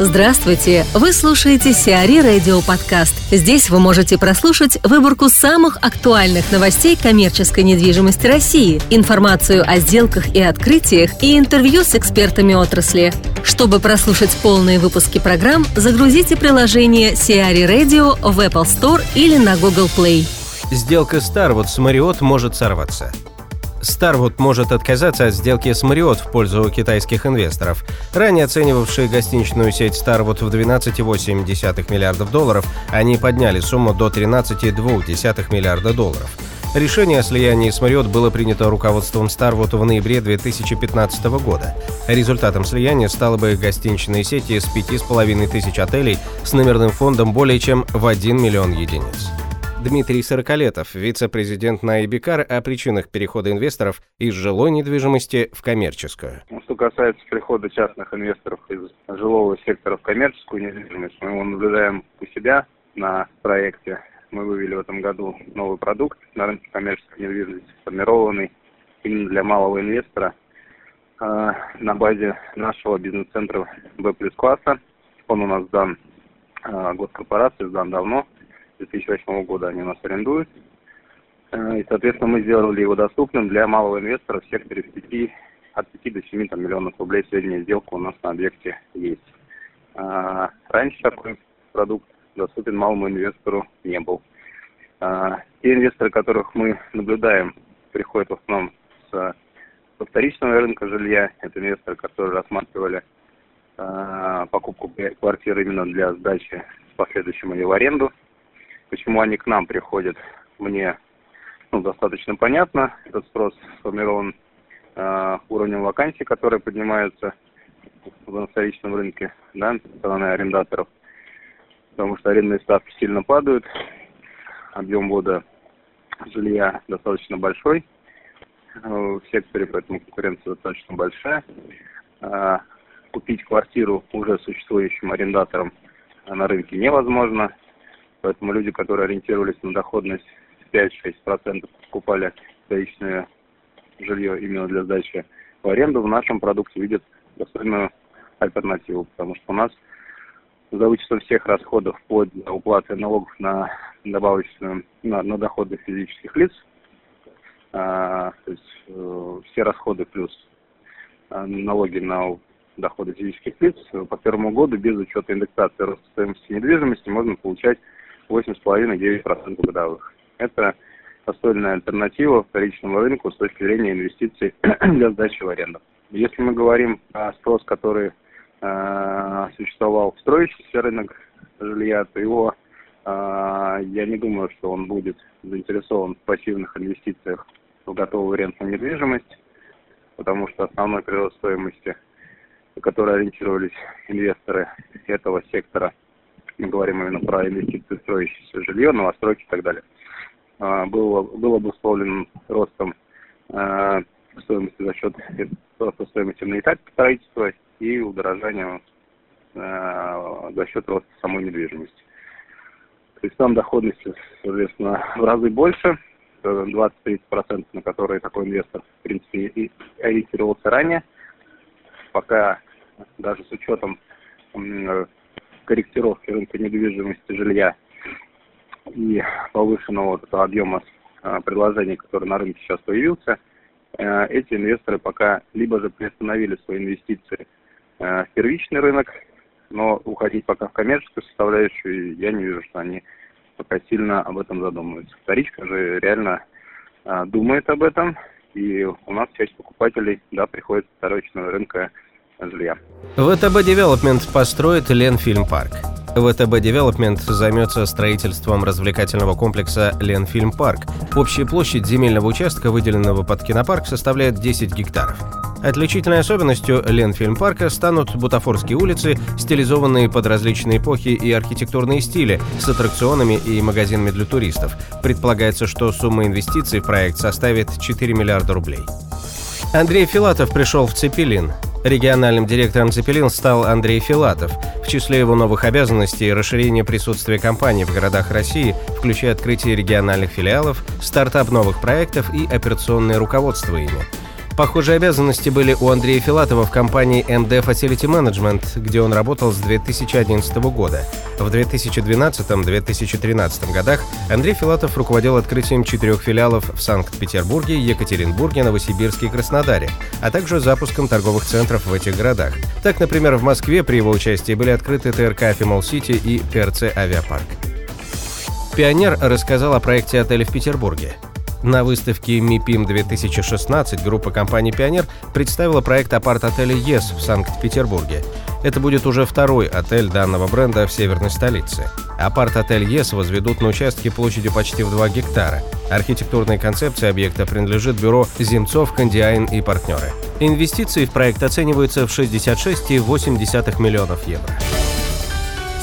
Здравствуйте! Вы слушаете Сиари Радио Подкаст. Здесь вы можете прослушать выборку самых актуальных новостей коммерческой недвижимости России, информацию о сделках и открытиях и интервью с экспертами отрасли. Чтобы прослушать полные выпуски программ, загрузите приложение Сиари Radio в Apple Store или на Google Play. Сделка Starwood с Marriott может сорваться. Starwood может отказаться от сделки с Marriott в пользу китайских инвесторов. Ранее оценивавшие гостиничную сеть Starwood в 12,8 миллиардов долларов, они подняли сумму до 13,2 миллиарда долларов. Решение о слиянии с Marriott было принято руководством Starwood в ноябре 2015 года. Результатом слияния стало бы гостиничные сети с 5,5 тысяч отелей с номерным фондом более чем в 1 миллион единиц. Дмитрий Сороколетов, вице-президент на Ибикар, о причинах перехода инвесторов из жилой недвижимости в коммерческую. Ну, что касается перехода частных инвесторов из жилого сектора в коммерческую недвижимость, мы его наблюдаем у себя на проекте. Мы вывели в этом году новый продукт на рынке коммерческой недвижимости, сформированный именно для малого инвестора э, на базе нашего бизнес-центра Б плюс класса. Он у нас сдан э, год корпорации, сдан давно, 2008 года они у нас арендуют. Э, и, соответственно, мы сделали его доступным для малого инвестора в секторе 5, от 5 до 7 там, миллионов рублей средняя сделка у нас на объекте есть. А, раньше такой продукт доступен малому инвестору не был. А, те инвесторы, которых мы наблюдаем, приходят в основном с, со вторичного рынка жилья. Это инвесторы, которые рассматривали покупку квартиры именно для сдачи с последующим ее в аренду. Почему они к нам приходят, мне ну, достаточно понятно. Этот спрос сформирован э, уровнем вакансий, которые поднимаются в вторичном рынке, да, стороны арендаторов. Потому что арендные ставки сильно падают, объем ввода жилья достаточно большой э, в секторе, поэтому конкуренция достаточно большая. Э, купить квартиру уже существующим арендаторам на рынке невозможно. Поэтому люди, которые ориентировались на доходность 5-6%, покупали вторичное жилье именно для сдачи в аренду, в нашем продукте видят достойную альтернативу, потому что у нас за вычетом всех расходов вплоть до уплаты налогов на добавочную, на, на доходы физических лиц, а, то есть э, все расходы плюс а, налоги на доходы физических лиц по первому году без учета индексации роста стоимости недвижимости можно получать 8,5-9% годовых. Это достойная альтернатива вторичному рынку с точки зрения инвестиций для сдачи в аренду. Если мы говорим о спрос, который э, существовал в строящийся рынок жилья, то его э, я не думаю, что он будет заинтересован в пассивных инвестициях в готовую арендную недвижимость, потому что основной прирост стоимости, на который ориентировались инвесторы этого сектора – мы говорим именно про инвестиции в строящееся жилье, новостройки и так далее, а, было, был обусловлен ростом а, стоимости за счет роста стоимости на этапе строительства и удорожанием а, за счет роста самой недвижимости. То есть там доходность, соответственно, в разы больше, 20-30%, на которые такой инвестор, в принципе, и ориентировался ранее, пока даже с учетом корректировки рынка недвижимости жилья и повышенного вот этого объема а, предложений, который на рынке сейчас появился, э, эти инвесторы пока либо же приостановили свои инвестиции э, в первичный рынок, но уходить пока в коммерческую составляющую я не вижу, что они пока сильно об этом задумываются. Вторичка же реально а, думает об этом, и у нас часть покупателей, да, приходит с вторичного рынка жилья. ВТБ Девелопмент построит Ленфильм Парк. ВТБ Девелопмент займется строительством развлекательного комплекса Ленфильм Парк. Общая площадь земельного участка, выделенного под кинопарк, составляет 10 гектаров. Отличительной особенностью Ленфильм парка станут бутафорские улицы, стилизованные под различные эпохи и архитектурные стили, с аттракционами и магазинами для туристов. Предполагается, что сумма инвестиций в проект составит 4 миллиарда рублей. Андрей Филатов пришел в Цепелин. Региональным директором «Цепелин» стал Андрей Филатов. В числе его новых обязанностей – расширение присутствия компании в городах России, включая открытие региональных филиалов, стартап новых проектов и операционное руководство ими. Похожие обязанности были у Андрея Филатова в компании MD Facility Management, где он работал с 2011 года. В 2012-2013 годах Андрей Филатов руководил открытием четырех филиалов в Санкт-Петербурге, Екатеринбурге, Новосибирске и Краснодаре, а также запуском торговых центров в этих городах. Так, например, в Москве при его участии были открыты ТРК Фимол Сити и ПРЦ Авиапарк. Пионер рассказал о проекте отеля в Петербурге. На выставке МИПИМ 2016 группа компаний «Пионер» представила проект апарт-отеля «YE'S» в Санкт-Петербурге. Это будет уже второй отель данного бренда в северной столице. Апарт-отель YE'S возведут на участке площадью почти в 2 гектара. Архитектурная концепция объекта принадлежит бюро «Земцов, Кондиайн и партнеры». Инвестиции в проект оцениваются в 66,8 миллионов евро.